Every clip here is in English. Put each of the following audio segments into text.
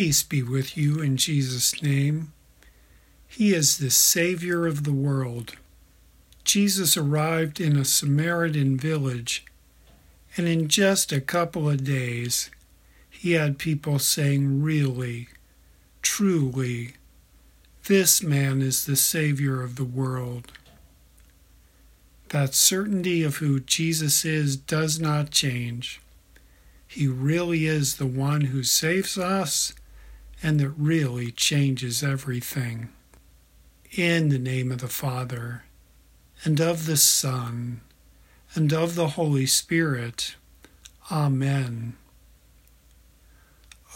Peace be with you in Jesus' name. He is the Savior of the world. Jesus arrived in a Samaritan village, and in just a couple of days, he had people saying, Really, truly, this man is the Savior of the world. That certainty of who Jesus is does not change. He really is the one who saves us and that really changes everything. In the name of the Father, and of the Son, and of the Holy Spirit. Amen.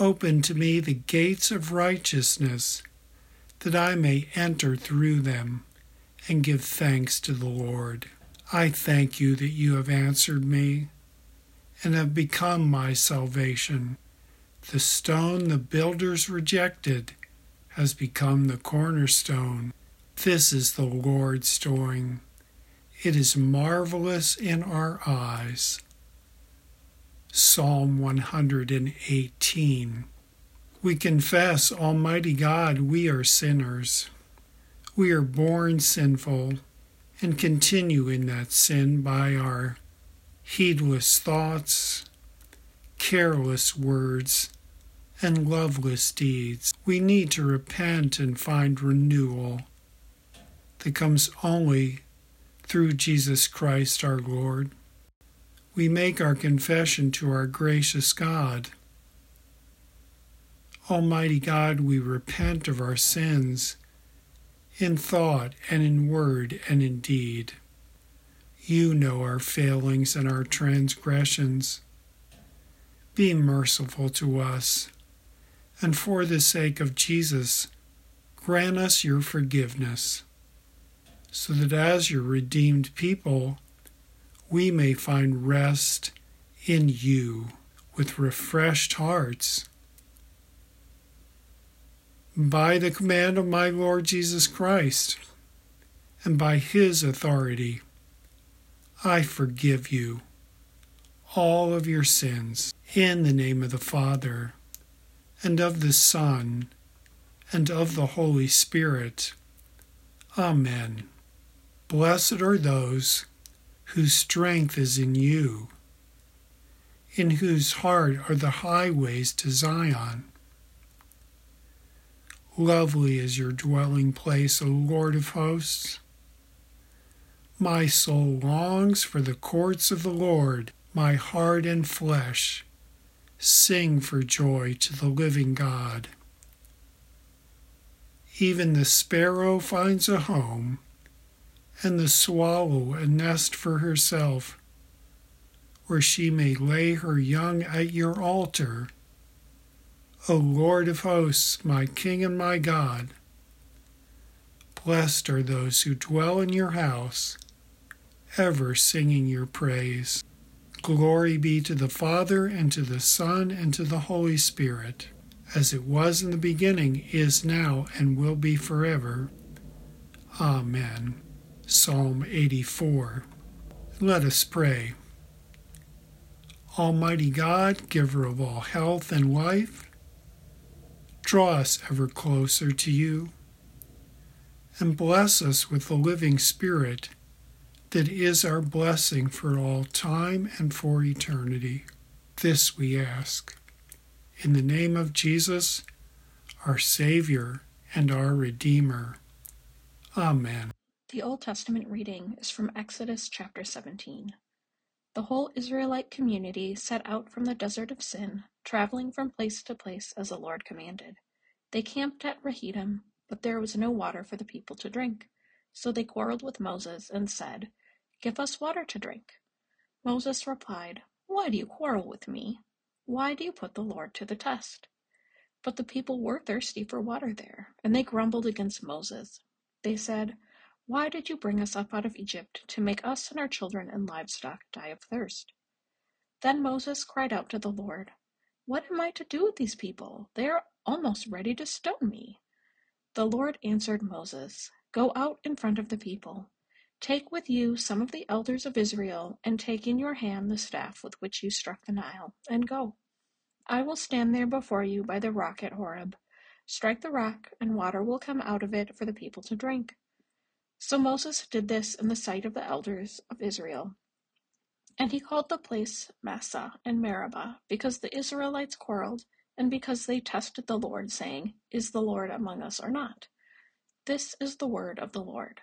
Open to me the gates of righteousness, that I may enter through them and give thanks to the Lord. I thank you that you have answered me and have become my salvation. The stone the builders rejected has become the cornerstone. This is the Lord's doing. It is marvelous in our eyes. Psalm 118. We confess, Almighty God, we are sinners. We are born sinful and continue in that sin by our heedless thoughts, careless words, and loveless deeds. We need to repent and find renewal that comes only through Jesus Christ our Lord. We make our confession to our gracious God. Almighty God, we repent of our sins in thought and in word and in deed. You know our failings and our transgressions. Be merciful to us, and for the sake of Jesus, grant us your forgiveness, so that as your redeemed people, we may find rest in you with refreshed hearts. By the command of my Lord Jesus Christ, and by his authority, I forgive you all of your sins in the name of the Father, and of the Son, and of the Holy Spirit. Amen. Blessed are those whose strength is in you, in whose heart are the highways to Zion. Lovely is your dwelling place, O Lord of hosts. My soul longs for the courts of the Lord, my heart and flesh sing for joy to the living God. Even the sparrow finds a home, and the swallow a nest for herself, where she may lay her young at your altar. O Lord of hosts, my King and my God, blessed are those who dwell in your house ever singing your praise. Glory be to the Father, and to the Son, and to the Holy Spirit, as it was in the beginning, is now, and will be forever. Amen. Psalm 84. Let us pray. Almighty God, giver of all health and life, draw us ever closer to you, and bless us with the living Spirit that is our blessing for all time and for eternity. This we ask. In the name of Jesus, our Savior and our Redeemer. Amen. The Old Testament reading is from Exodus chapter 17. The whole Israelite community set out from the desert of Sin, traveling from place to place as the Lord commanded. They camped at Rephidim, but there was no water for the people to drink. So they quarreled with Moses and said, Give us water to drink. Moses replied, Why do you quarrel with me? Why do you put the Lord to the test? But the people were thirsty for water there, and they grumbled against Moses. They said, Why did you bring us up out of Egypt to make us and our children and livestock die of thirst? Then Moses cried out to the Lord, What am I to do with these people? They are almost ready to stone me. The Lord answered Moses, Go out in front of the people Take with you some of the elders of Israel, and take in your hand the staff with which you struck the Nile, and go. I will stand there before you by the rock at Horeb. Strike the rock, and water will come out of it for the people to drink. So Moses did this in the sight of the elders of Israel. And he called the place Massah and Meribah, because the Israelites quarreled, and because they tested the Lord, saying, Is the Lord among us or not? This is the word of the Lord.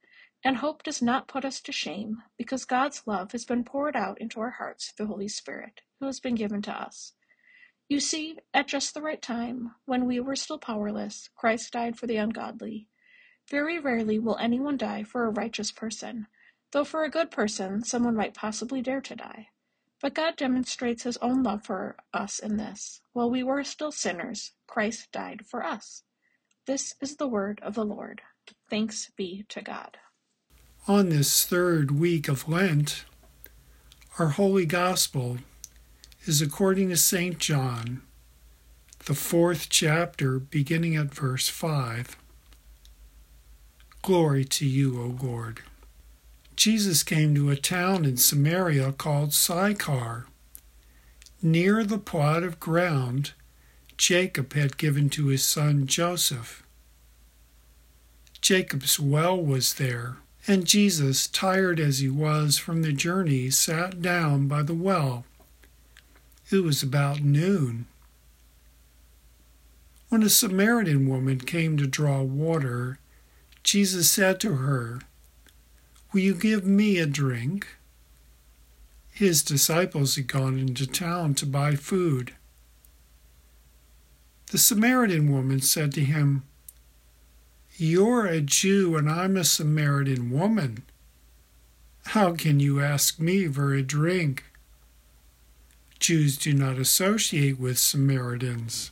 And hope does not put us to shame, because God's love has been poured out into our hearts through the Holy Spirit, who has been given to us. You see, at just the right time, when we were still powerless, Christ died for the ungodly. Very rarely will anyone die for a righteous person, though for a good person someone might possibly dare to die. But God demonstrates his own love for us in this. While we were still sinners, Christ died for us. This is the word of the Lord. Thanks be to God. On this third week of Lent, our Holy Gospel is according to St. John, the fourth chapter, beginning at verse 5. Glory to you, O Lord. Jesus came to a town in Samaria called Sychar. Near the plot of ground Jacob had given to his son Joseph. Jacob's well was there, and Jesus, tired as he was from the journey, sat down by the well. It was about noon. When a Samaritan woman came to draw water, Jesus said to her, Will you give me a drink? His disciples had gone into town to buy food. The Samaritan woman said to him, You're a Jew and I'm a Samaritan woman. How can you ask me for a drink? Jews do not associate with Samaritans.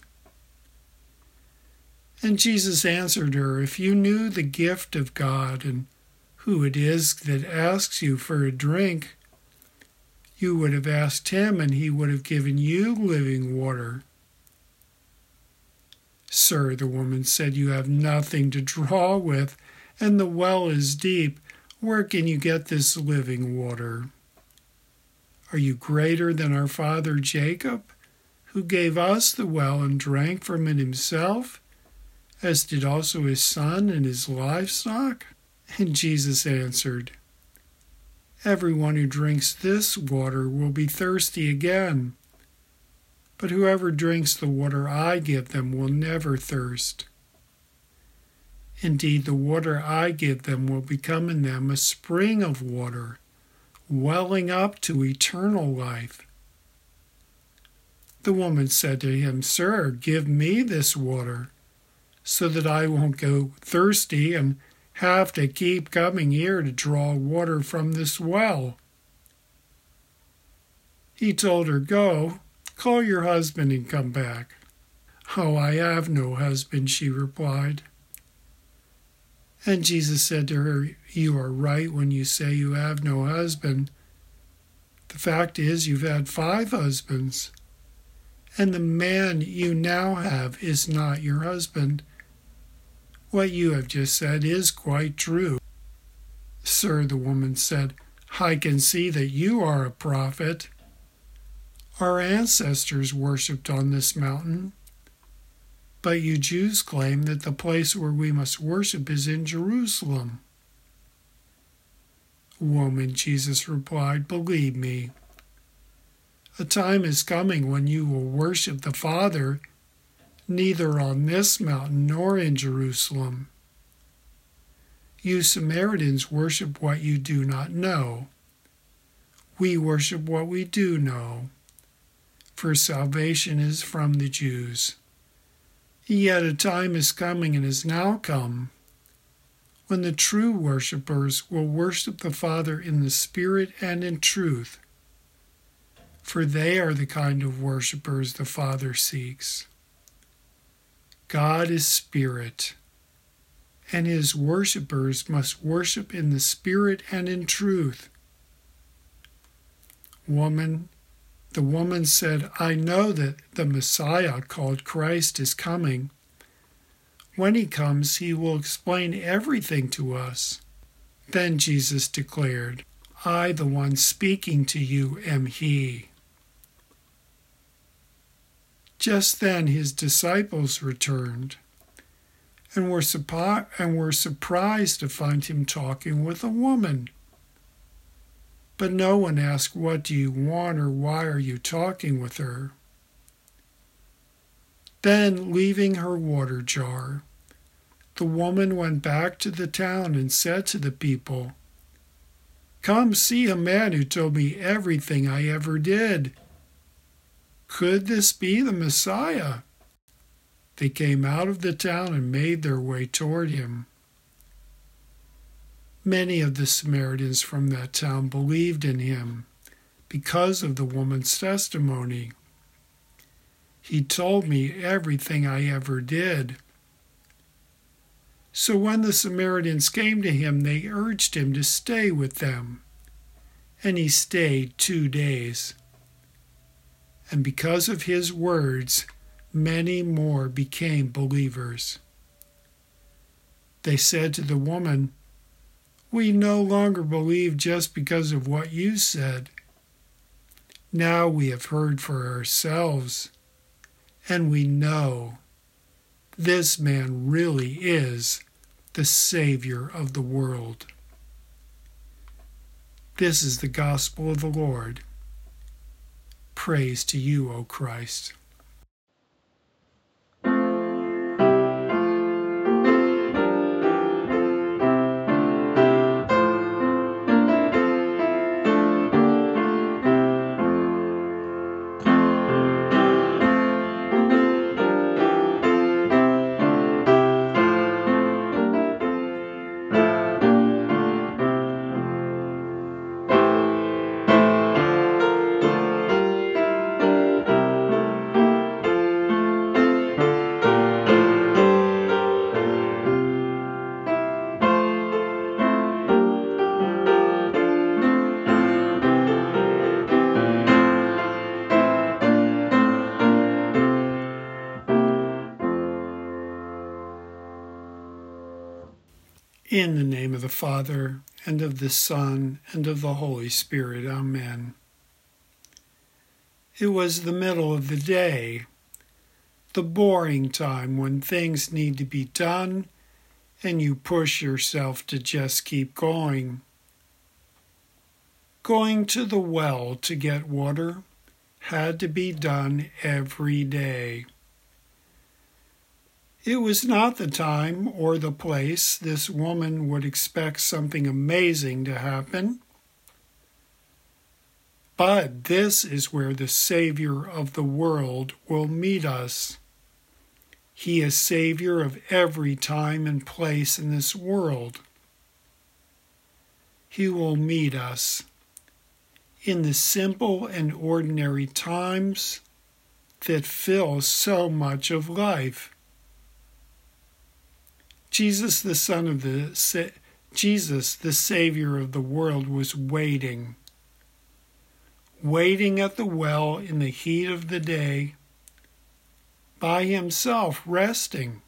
And Jesus answered her, If you knew the gift of God and who it is that asks you for a drink, you would have asked him, and he would have given you living water. Sir, the woman said, You have nothing to draw with, and the well is deep. Where can you get this living water? Are you greater than our father Jacob, who gave us the well and drank from it himself, as did also his son and his livestock? And Jesus answered, Everyone who drinks this water will be thirsty again. But whoever drinks the water I give them will never thirst. Indeed, the water I give them will become in them a spring of water welling up to eternal life. The woman said to him, Sir, give me this water, so that I won't go thirsty and have to keep coming here to draw water from this well. He told her, Go, call your husband and come back. Oh, I have no husband, she replied. And Jesus said to her, You are right when you say you have no husband. The fact is, you've had five husbands, and the man you now have is not your husband. What you have just said is quite true. Sir, the woman said, I can see that you are a prophet. Our ancestors worshipped on this mountain but you Jews claim that the place where we must worship is in Jerusalem. Woman, Jesus replied, believe me. A time is coming when you will worship the Father neither on this mountain nor in Jerusalem. You Samaritans worship what you do not know. We worship what we do know, for salvation is from the Jews. Yet a time is coming and has now come when the true worshippers will worship the Father in the Spirit and in truth, for they are the kind of worshippers the Father seeks. God is spirit, and his worshippers must worship in the spirit and in truth. Woman, the woman said, I know that the Messiah called Christ is coming. When he comes, he will explain everything to us. Then Jesus declared, I, the one speaking to you, am he. Just then his disciples returned and were, suppi- and were surprised to find him talking with a woman. But no one asked, What do you want or why are you talking with her? Then, leaving her water jar, the woman went back to the town and said to the people, Come see a man who told me everything I ever did. Could this be the Messiah? They came out of the town and made their way toward him. Many of the Samaritans from that town believed in him because of the woman's testimony. He told me everything I ever did. So when the Samaritans came to him, they urged him to stay with them. And he stayed two days. And because of his words, many more became believers. They said to the woman, we no longer believe just because of what you said. Now we have heard for ourselves, and we know this man really is the Savior of the world. This is the gospel of the Lord. Praise to you, O Christ. In the name of the Father, and of the Son, and of the Holy Spirit. Amen. It was the middle of the day, the boring time when things need to be done and you push yourself to just keep going. Going to the well to get water had to be done every day. It was not the time or the place this woman would expect something amazing to happen. But this is where the Savior of the world will meet us. He is Savior of every time and place in this world. He will meet us in the simple and ordinary times that fill so much of life. Jesus, the Son of the Jesus, the Savior of the world, was waiting, waiting at the well in the heat of the day, by himself, resting.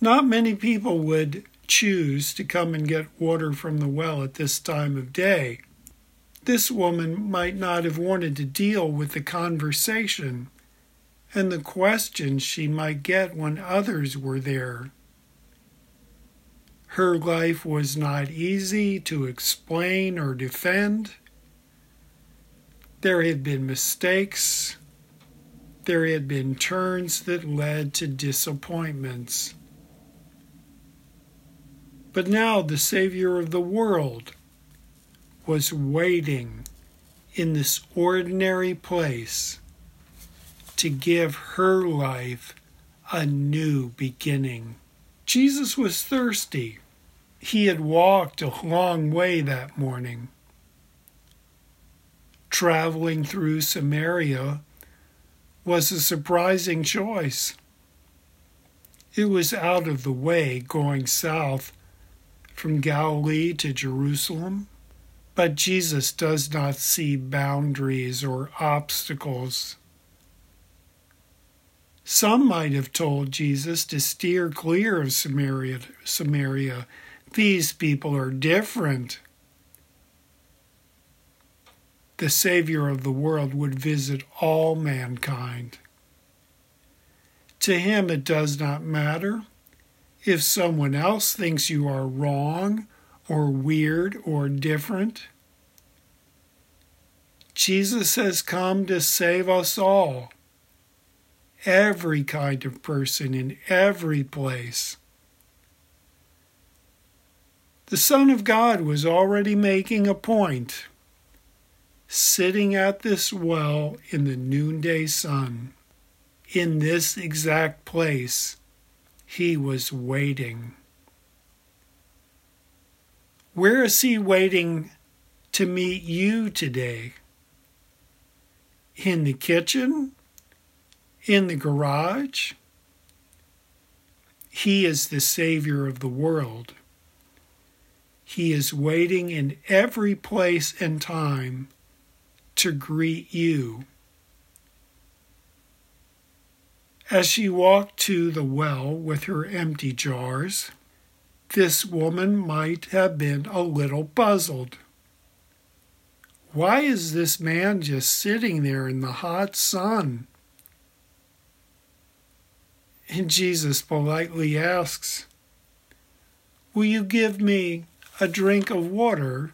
Not many people would choose to come and get water from the well at this time of day. This woman might not have wanted to deal with the conversation and the questions she might get when others were there. Her life was not easy to explain or defend. There had been mistakes. There had been turns that led to disappointments. But now the Savior of the world was waiting in this ordinary place to give her life a new beginning. Jesus was thirsty. He had walked a long way that morning. Traveling through Samaria was a surprising choice. It was out of the way going south from Galilee to Jerusalem, but Jesus does not see boundaries or obstacles. Some might have told Jesus to steer clear of Samaria. Samaria. These people are different. The Savior of the world would visit all mankind. To him, it does not matter if someone else thinks you are wrong or weird or different. Jesus has come to save us all, every kind of person in every place. The Son of God was already making a point, sitting at this well in the noonday sun in this exact place, he was waiting. Where is he waiting to meet you today? In the kitchen? In the garage? He is the Savior of the world. He is waiting in every place and time to greet you. As she walked to the well with her empty jars, this woman might have been a little puzzled. Why is this man just sitting there in the hot sun? And Jesus politely asks, Will you give me a drink of water?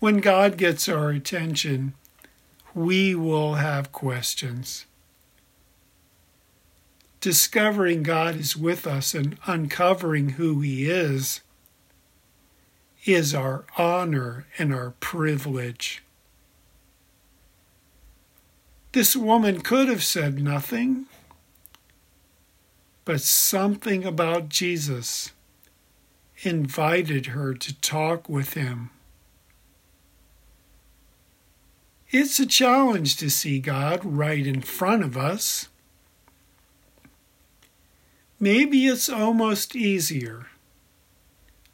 When God gets our attention, we will have questions. Discovering God is with us and uncovering who He is is our honor and our privilege. This woman could have said nothing, but something about Jesus invited her to talk with him. It's a challenge to see God right in front of us. Maybe it's almost easier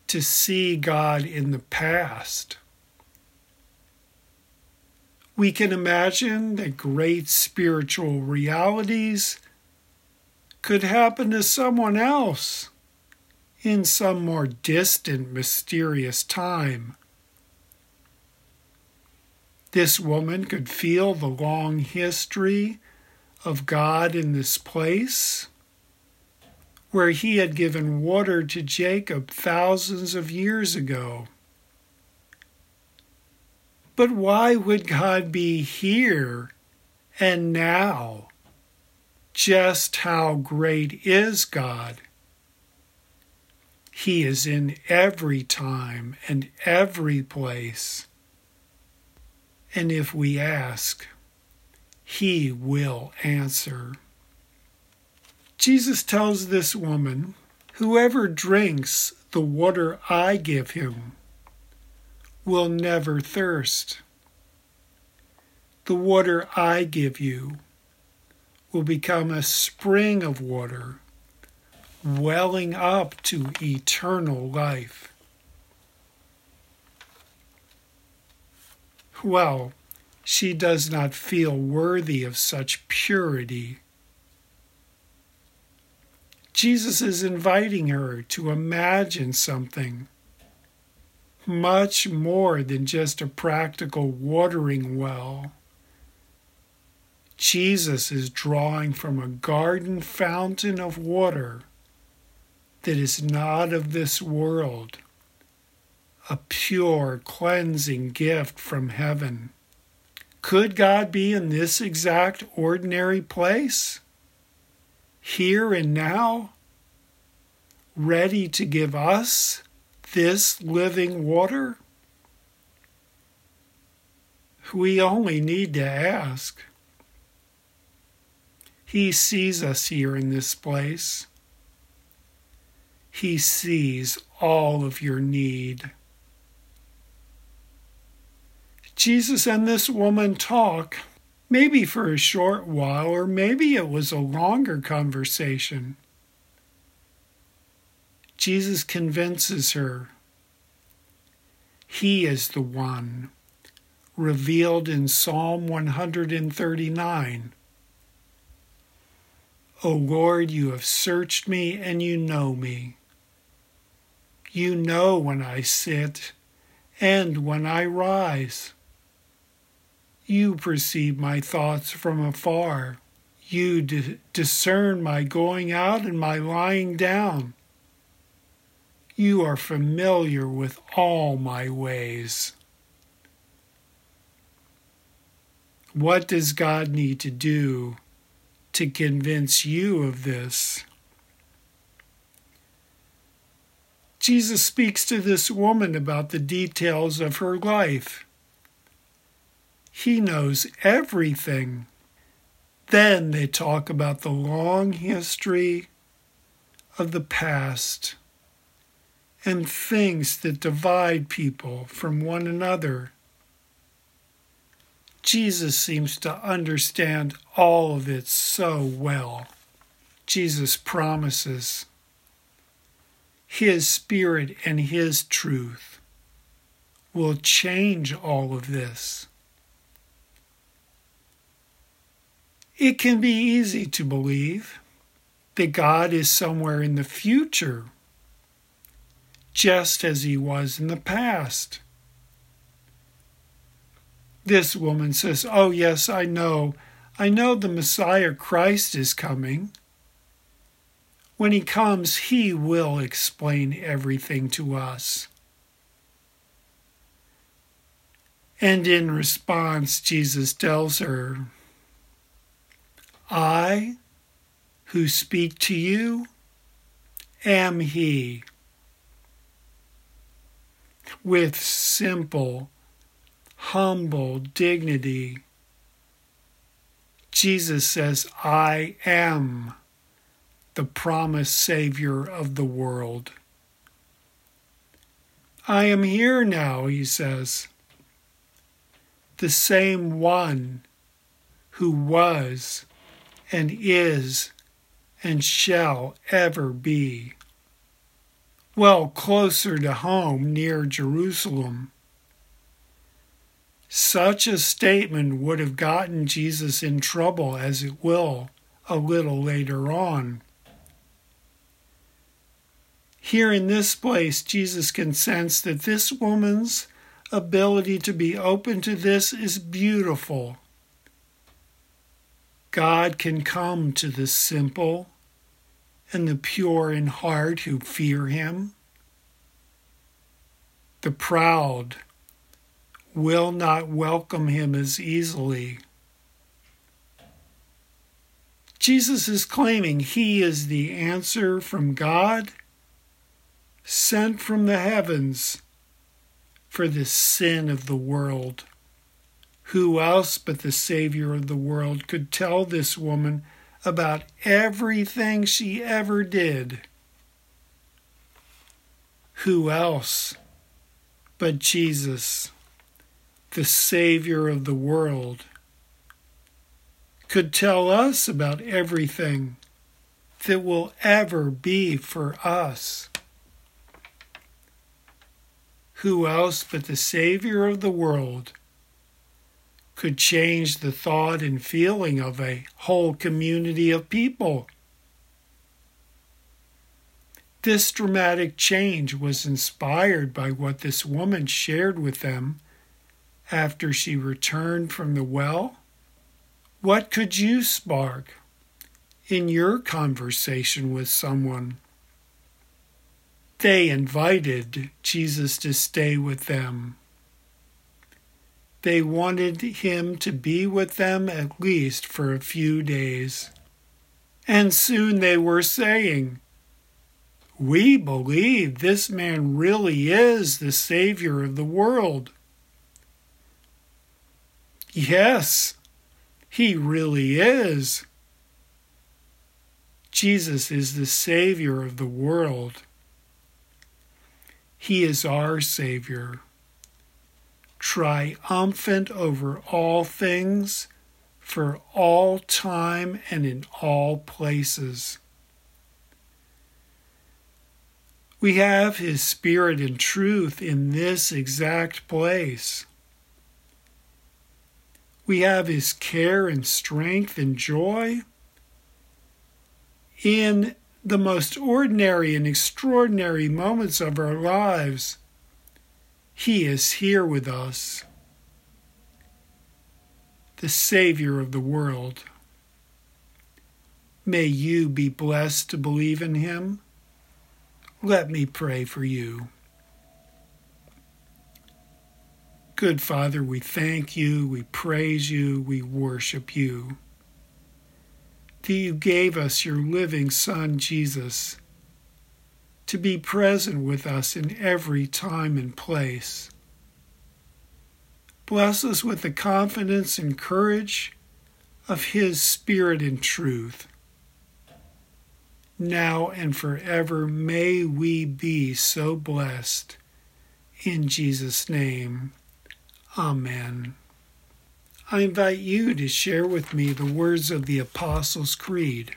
to see God in the past. We can imagine that great spiritual realities could happen to someone else in some more distant, mysterious time. This woman could feel the long history of God in this place, where he had given water to Jacob thousands of years ago. But why would God be here and now? Just how great is God? He is in every time and every place. And if we ask, he will answer. Jesus tells this woman, Whoever drinks the water I give him will never thirst. The water I give you will become a spring of water welling up to eternal life. well, she does not feel worthy of such purity. Jesus is inviting her to imagine something much more than just a practical watering well. Jesus is drawing from a garden fountain of water that is not of this world a pure, cleansing gift from heaven. Could God be in this exact ordinary place? Here and now? Ready to give us this living water? We only need to ask. He sees us here in this place. He sees all of your need. Jesus and this woman talk, maybe for a short while, or maybe it was a longer conversation. Jesus convinces her he is the one revealed in Psalm 139. O Lord, you have searched me and you know me. You know when I sit and when I rise. You perceive my thoughts from afar. You d- discern my going out and my lying down. You are familiar with all my ways. What does God need to do to convince you of this? Jesus speaks to this woman about the details of her life. He knows everything. Then they talk about the long history of the past and things that divide people from one another. Jesus seems to understand all of it so well. Jesus promises His Spirit and His truth will change all of this. It can be easy to believe that God is somewhere in the future just as he was in the past. This woman says, Oh, yes, I know. I know the Messiah Christ is coming. When he comes, he will explain everything to us. And in response, Jesus tells her, I, who speak to you, am he with simple, humble dignity. Jesus says, I am the promised Savior of the world. I am here now, he says, the same one who was and is and shall ever be well, closer to home near Jerusalem. Such a statement would have gotten Jesus in trouble, as it will a little later on. Here in this place, Jesus can sense that this woman's ability to be open to this is beautiful. God can come to the simple and the pure in heart who fear him. The proud will not welcome him as easily. Jesus is claiming he is the answer from God, sent from the heavens for the sin of the world. Who else but the Savior of the world could tell this woman about everything she ever did. Who else but Jesus, the Savior of the world, could tell us about everything that will ever be for us? Who else but the Savior of the world could change the thought and feeling of a whole community of people. This dramatic change was inspired by what this woman shared with them after she returned from the well. What could you spark in your conversation with someone? They invited Jesus to stay with them. They wanted him to be with them at least for a few days. And soon they were saying, We believe this man really is the Savior of the world. Yes, he really is. Jesus is the Savior of the world. He is our Savior triumphant over all things, for all time and in all places. We have His Spirit and truth in this exact place. We have His care and strength and joy in the most ordinary and extraordinary moments of our lives. He is here with us, the Savior of the world. May you be blessed to believe in Him. Let me pray for you. Good Father, we thank you, we praise you, we worship you. That you gave us your living Son, Jesus, to be present with us in every time and place. Bless us with the confidence and courage of His Spirit and truth now and forever. May we be so blessed. In Jesus' name, Amen. I invite you to share with me the words of the Apostles' Creed.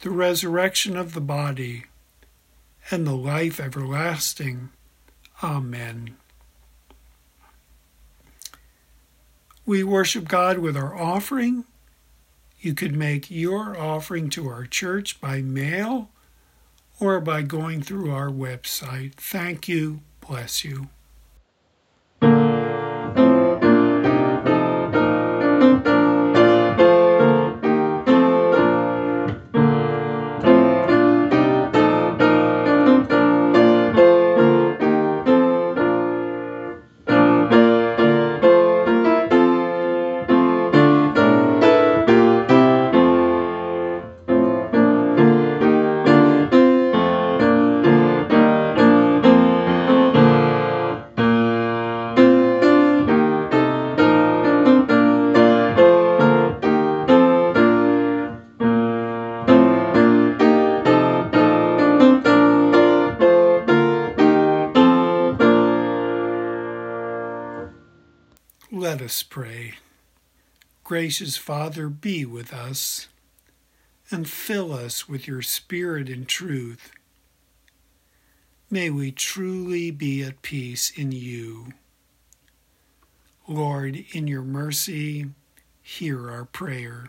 the resurrection of the body, and the life everlasting. Amen. We worship God with our offering. You could make your offering to our church by mail or by going through our website. Thank you. Bless you. Us pray. Gracious Father, be with us and fill us with your Spirit and truth. May we truly be at peace in you. Lord, in your mercy, hear our prayer.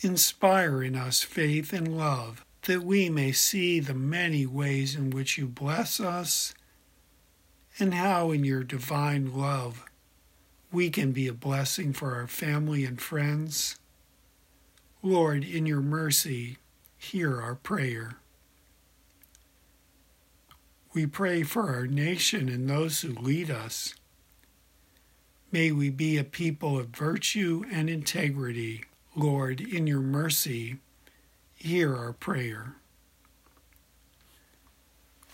Inspire in us faith and love that we may see the many ways in which you bless us and how in your divine love we can be a blessing for our family and friends. Lord, in your mercy, hear our prayer. We pray for our nation and those who lead us. May we be a people of virtue and integrity. Lord, in your mercy, hear our prayer.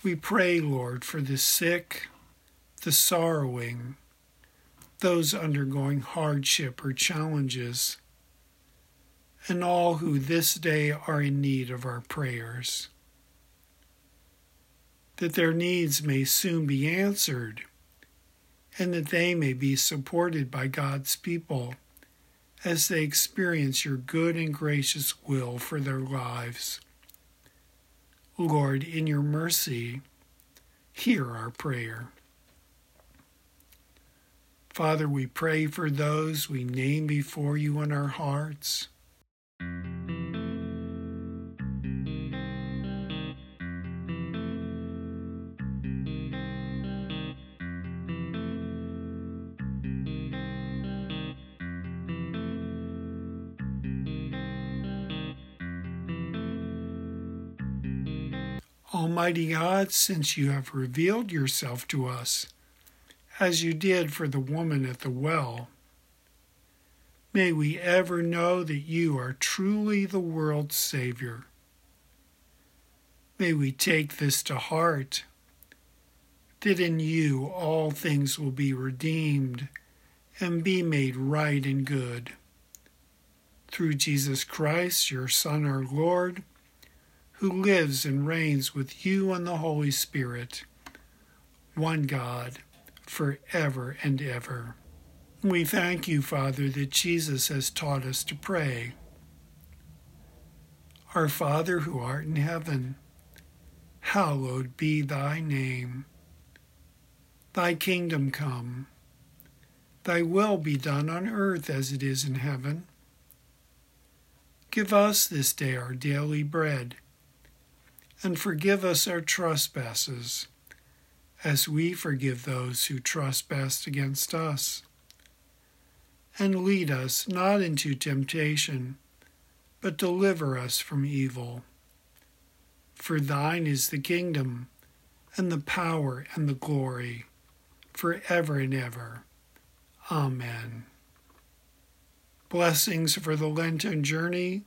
We pray, Lord, for the sick, the sorrowing, those undergoing hardship or challenges, and all who this day are in need of our prayers. That their needs may soon be answered, and that they may be supported by God's people as they experience your good and gracious will for their lives. Lord, in your mercy, hear our prayer. Father, we pray for those we name before you in our hearts. Almighty God, since you have revealed yourself to us, as you did for the woman at the well, may we ever know that you are truly the world's Savior. May we take this to heart, that in you all things will be redeemed and be made right and good. Through Jesus Christ, your Son, our Lord, who lives and reigns with you and the Holy Spirit, one God, for ever and ever. We thank you, Father, that Jesus has taught us to pray. Our Father who art in heaven, hallowed be thy name. Thy kingdom come, thy will be done on earth as it is in heaven. Give us this day our daily bread and forgive us our trespasses, as we forgive those who trespass against us. And lead us not into temptation, but deliver us from evil. For thine is the kingdom, and the power, and the glory, for ever and ever. Amen. Blessings for the Lenten journey.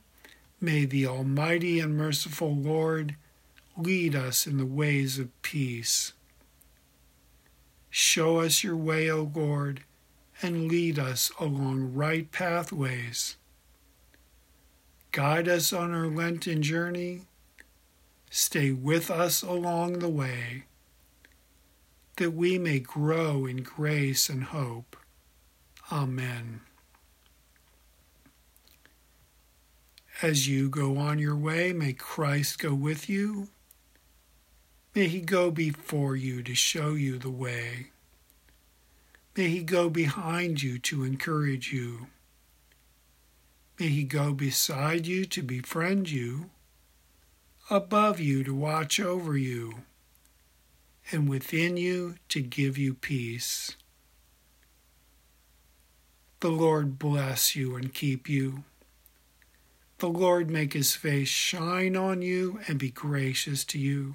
May the Almighty and merciful Lord Lead us in the ways of peace. Show us your way, O Lord, and lead us along right pathways. Guide us on our Lenten journey. Stay with us along the way, that we may grow in grace and hope. Amen. As you go on your way, may Christ go with you May he go before you to show you the way. May he go behind you to encourage you. May he go beside you to befriend you, above you to watch over you, and within you to give you peace. The Lord bless you and keep you. The Lord make his face shine on you and be gracious to you